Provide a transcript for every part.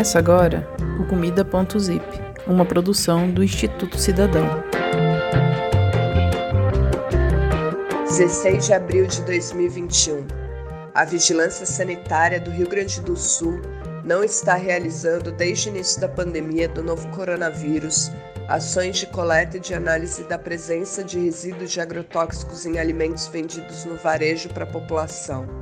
Começa agora o Comida.zip, uma produção do Instituto Cidadão. 16 de abril de 2021. A Vigilância Sanitária do Rio Grande do Sul não está realizando, desde o início da pandemia do novo coronavírus, ações de coleta e de análise da presença de resíduos de agrotóxicos em alimentos vendidos no varejo para a população.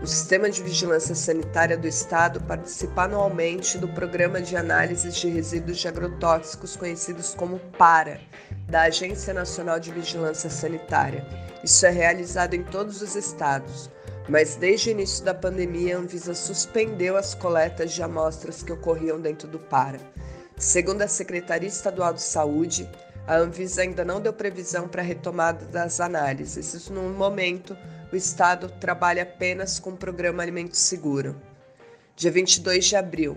O Sistema de Vigilância Sanitária do Estado participa anualmente do Programa de Análises de Resíduos de Agrotóxicos, conhecidos como PARA, da Agência Nacional de Vigilância Sanitária. Isso é realizado em todos os estados, mas desde o início da pandemia, a Anvisa suspendeu as coletas de amostras que ocorriam dentro do PARA. Segundo a Secretaria Estadual de Saúde, a Anvisa ainda não deu previsão para a retomada das análises. Isso no momento o Estado trabalha apenas com o Programa Alimento Seguro. Dia 22 de abril,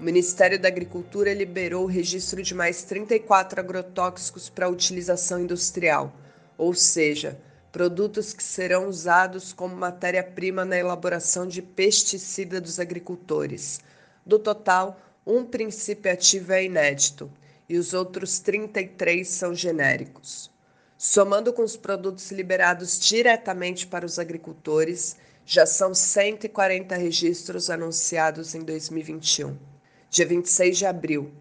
o Ministério da Agricultura liberou o registro de mais 34 agrotóxicos para utilização industrial, ou seja, produtos que serão usados como matéria-prima na elaboração de pesticida dos agricultores. Do total, um princípio ativo é inédito e os outros 33 são genéricos. Somando com os produtos liberados diretamente para os agricultores, já são 140 registros anunciados em 2021. Dia 26 de abril,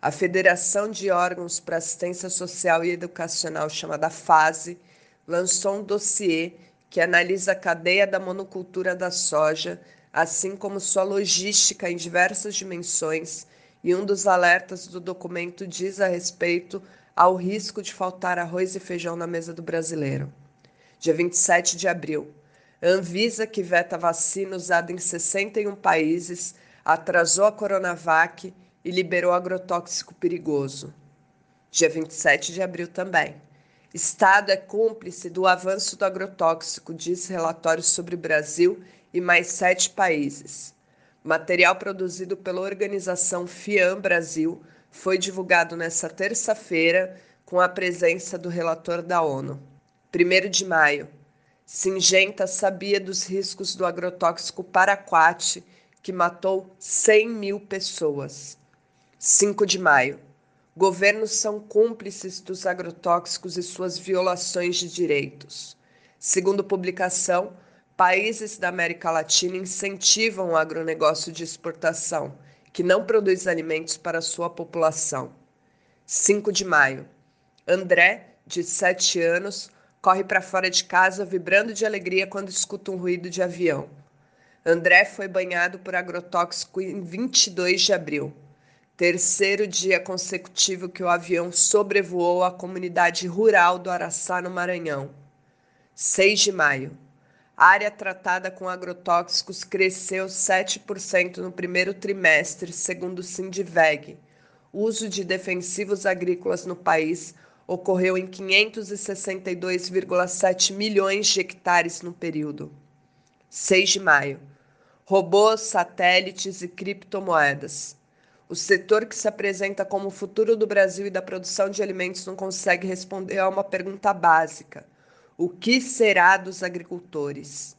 a Federação de Órgãos para Assistência Social e Educacional, chamada FASE, lançou um dossiê que analisa a cadeia da monocultura da soja, assim como sua logística em diversas dimensões, e um dos alertas do documento diz a respeito ao risco de faltar arroz e feijão na mesa do brasileiro. Dia 27 de abril, Anvisa, que veta vacina usada em 61 países, atrasou a Coronavac e liberou agrotóxico perigoso. Dia 27 de abril também. Estado é cúmplice do avanço do agrotóxico, diz relatório sobre Brasil e mais sete países. Material produzido pela organização FIAM Brasil foi divulgado nesta terça-feira com a presença do relator da ONU. 1 de maio. Singenta sabia dos riscos do agrotóxico paraquat, que matou 100 mil pessoas. 5 de maio. Governos são cúmplices dos agrotóxicos e suas violações de direitos. Segundo publicação, países da América Latina incentivam o agronegócio de exportação que não produz alimentos para sua população. 5 de maio. André, de 7 anos, corre para fora de casa vibrando de alegria quando escuta um ruído de avião. André foi banhado por agrotóxico em 22 de abril, terceiro dia consecutivo que o avião sobrevoou a comunidade rural do Araçá, no Maranhão. 6 de maio. A área tratada com agrotóxicos cresceu 7% no primeiro trimestre, segundo o Sindiveg. O uso de defensivos agrícolas no país ocorreu em 562,7 milhões de hectares no período. 6 de maio. Robôs, satélites e criptomoedas. O setor que se apresenta como o futuro do Brasil e da produção de alimentos não consegue responder a uma pergunta básica o que será dos agricultores?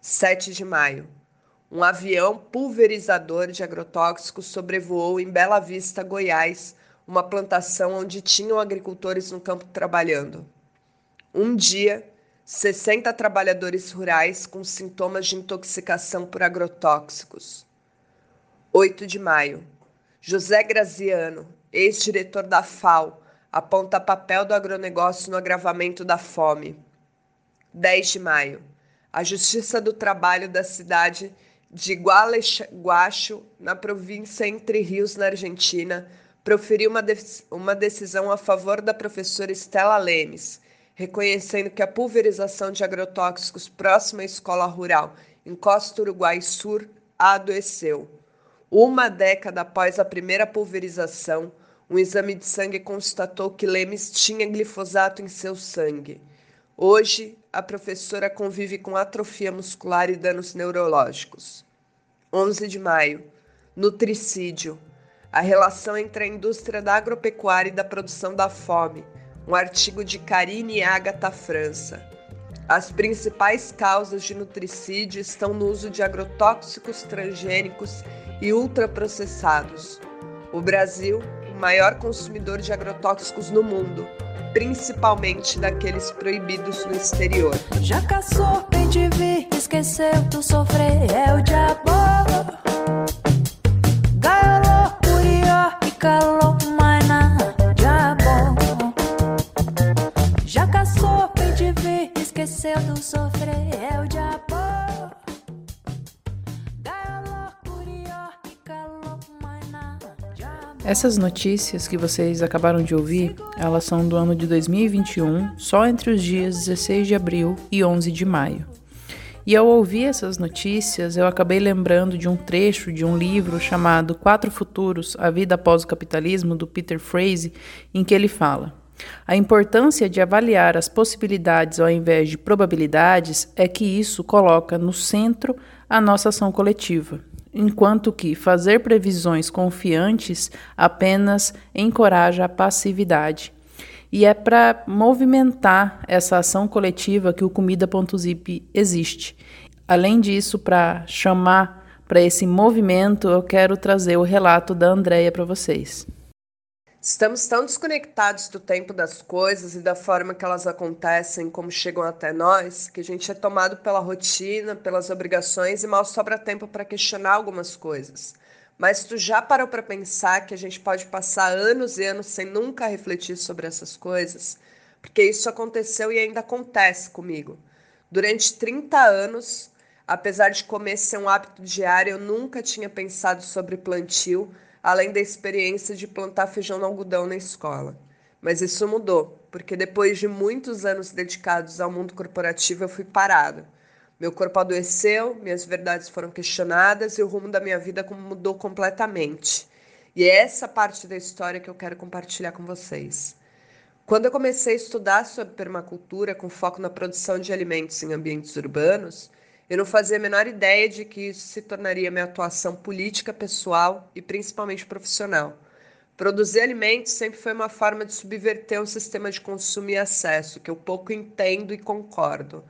7 de maio. Um avião pulverizador de agrotóxicos sobrevoou em Bela Vista, Goiás, uma plantação onde tinham agricultores no campo trabalhando. Um dia, 60 trabalhadores rurais com sintomas de intoxicação por agrotóxicos. 8 de maio. José Graziano, ex-diretor da FAO, aponta papel do agronegócio no agravamento da fome. 10 de maio. A Justiça do Trabalho da cidade de Gualeguacho, na província Entre Rios, na Argentina, proferiu uma, de uma decisão a favor da professora Estela Lemes, reconhecendo que a pulverização de agrotóxicos próxima à escola rural em Costa Uruguai Sur adoeceu. Uma década após a primeira pulverização, um exame de sangue constatou que Lemes tinha glifosato em seu sangue. Hoje, a professora convive com atrofia muscular e danos neurológicos. 11 de maio. Nutricídio. A relação entre a indústria da agropecuária e da produção da fome. Um artigo de Karine e Agatha França. As principais causas de nutricídio estão no uso de agrotóxicos transgênicos e ultraprocessados. O Brasil, maior consumidor de agrotóxicos no mundo, principalmente daqueles proibidos no exterior. Já caçou, bem te vi, esqueceu do sofrer, é o diabo. Essas notícias que vocês acabaram de ouvir, elas são do ano de 2021, só entre os dias 16 de abril e 11 de maio. E ao ouvir essas notícias, eu acabei lembrando de um trecho de um livro chamado Quatro Futuros: A Vida Após o Capitalismo, do Peter Frazee, em que ele fala: A importância de avaliar as possibilidades ao invés de probabilidades é que isso coloca no centro a nossa ação coletiva enquanto que fazer previsões confiantes apenas encoraja a passividade. E é para movimentar essa ação coletiva que o Comida.zip existe. Além disso, para chamar para esse movimento, eu quero trazer o relato da Andrea para vocês. Estamos tão desconectados do tempo das coisas e da forma que elas acontecem, como chegam até nós, que a gente é tomado pela rotina, pelas obrigações e mal sobra tempo para questionar algumas coisas. Mas tu já parou para pensar que a gente pode passar anos e anos sem nunca refletir sobre essas coisas? Porque isso aconteceu e ainda acontece comigo. Durante 30 anos, apesar de comer ser um hábito diário, eu nunca tinha pensado sobre plantio além da experiência de plantar feijão no algodão na escola. Mas isso mudou, porque depois de muitos anos dedicados ao mundo corporativo, eu fui parada. Meu corpo adoeceu, minhas verdades foram questionadas e o rumo da minha vida mudou completamente. E é essa parte da história que eu quero compartilhar com vocês. Quando eu comecei a estudar sobre permacultura com foco na produção de alimentos em ambientes urbanos, eu não fazia a menor ideia de que isso se tornaria minha atuação política, pessoal e principalmente profissional. Produzir alimentos sempre foi uma forma de subverter um sistema de consumo e acesso que eu pouco entendo e concordo.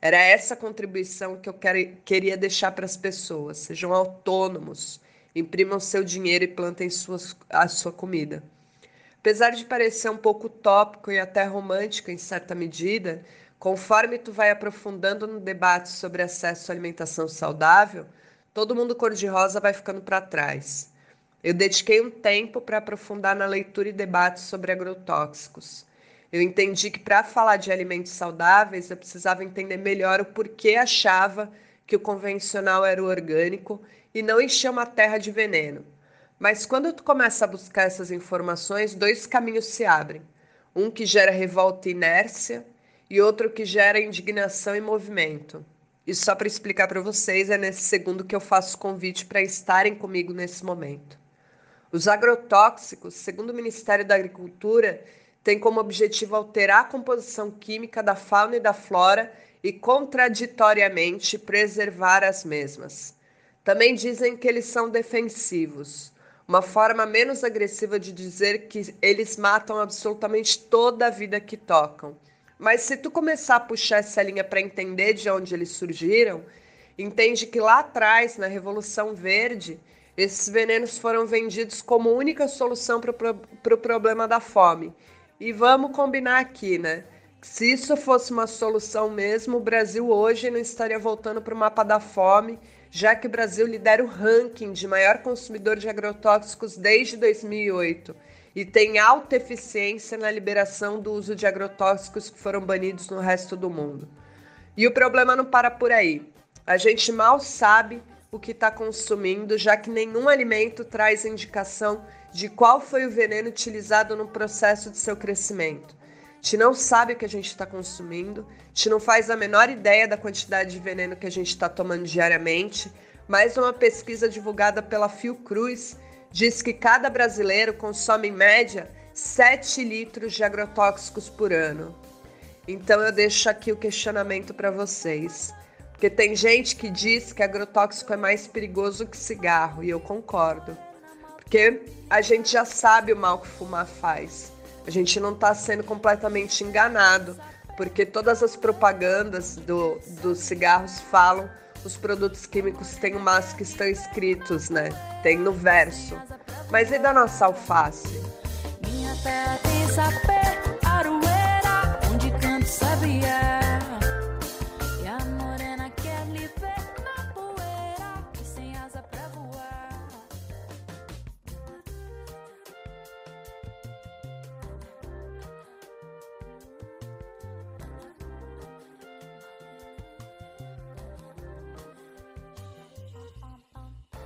Era essa contribuição que eu quer, queria deixar para as pessoas. Sejam autônomos, imprimam seu dinheiro e plantem suas, a sua comida. Apesar de parecer um pouco utópico e até romântico em certa medida, Conforme tu vai aprofundando no debate sobre acesso à alimentação saudável, todo mundo cor-de-rosa vai ficando para trás. Eu dediquei um tempo para aprofundar na leitura e debate sobre agrotóxicos. Eu entendi que para falar de alimentos saudáveis eu precisava entender melhor o porquê achava que o convencional era o orgânico e não encher uma terra de veneno. Mas quando tu começa a buscar essas informações, dois caminhos se abrem. Um que gera revolta e inércia e outro que gera indignação e movimento. E só para explicar para vocês, é nesse segundo que eu faço convite para estarem comigo nesse momento. Os agrotóxicos, segundo o Ministério da Agricultura, têm como objetivo alterar a composição química da fauna e da flora e, contraditoriamente, preservar as mesmas. Também dizem que eles são defensivos, uma forma menos agressiva de dizer que eles matam absolutamente toda a vida que tocam mas se tu começar a puxar essa linha para entender de onde eles surgiram, entende que lá atrás, na Revolução Verde, esses venenos foram vendidos como única solução para o pro problema da fome. E vamos combinar aqui, né? Se isso fosse uma solução mesmo, o Brasil hoje não estaria voltando para o mapa da fome, já que o Brasil lidera o ranking de maior consumidor de agrotóxicos desde 2008 e tem alta eficiência na liberação do uso de agrotóxicos que foram banidos no resto do mundo. E o problema não para por aí. A gente mal sabe o que está consumindo, já que nenhum alimento traz indicação de qual foi o veneno utilizado no processo de seu crescimento. A gente não sabe o que a gente está consumindo, a gente não faz a menor ideia da quantidade de veneno que a gente está tomando diariamente. Mais uma pesquisa divulgada pela Fiocruz diz que cada brasileiro consome em média 7 litros de agrotóxicos por ano. Então eu deixo aqui o questionamento para vocês. Porque tem gente que diz que agrotóxico é mais perigoso que cigarro, e eu concordo. Porque a gente já sabe o mal que fumar faz. A gente não está sendo completamente enganado, porque todas as propagandas do, dos cigarros falam os produtos químicos têm umas que estão escritos, né? Tem no verso. Mas e da nossa alface? Minha terra tem sapé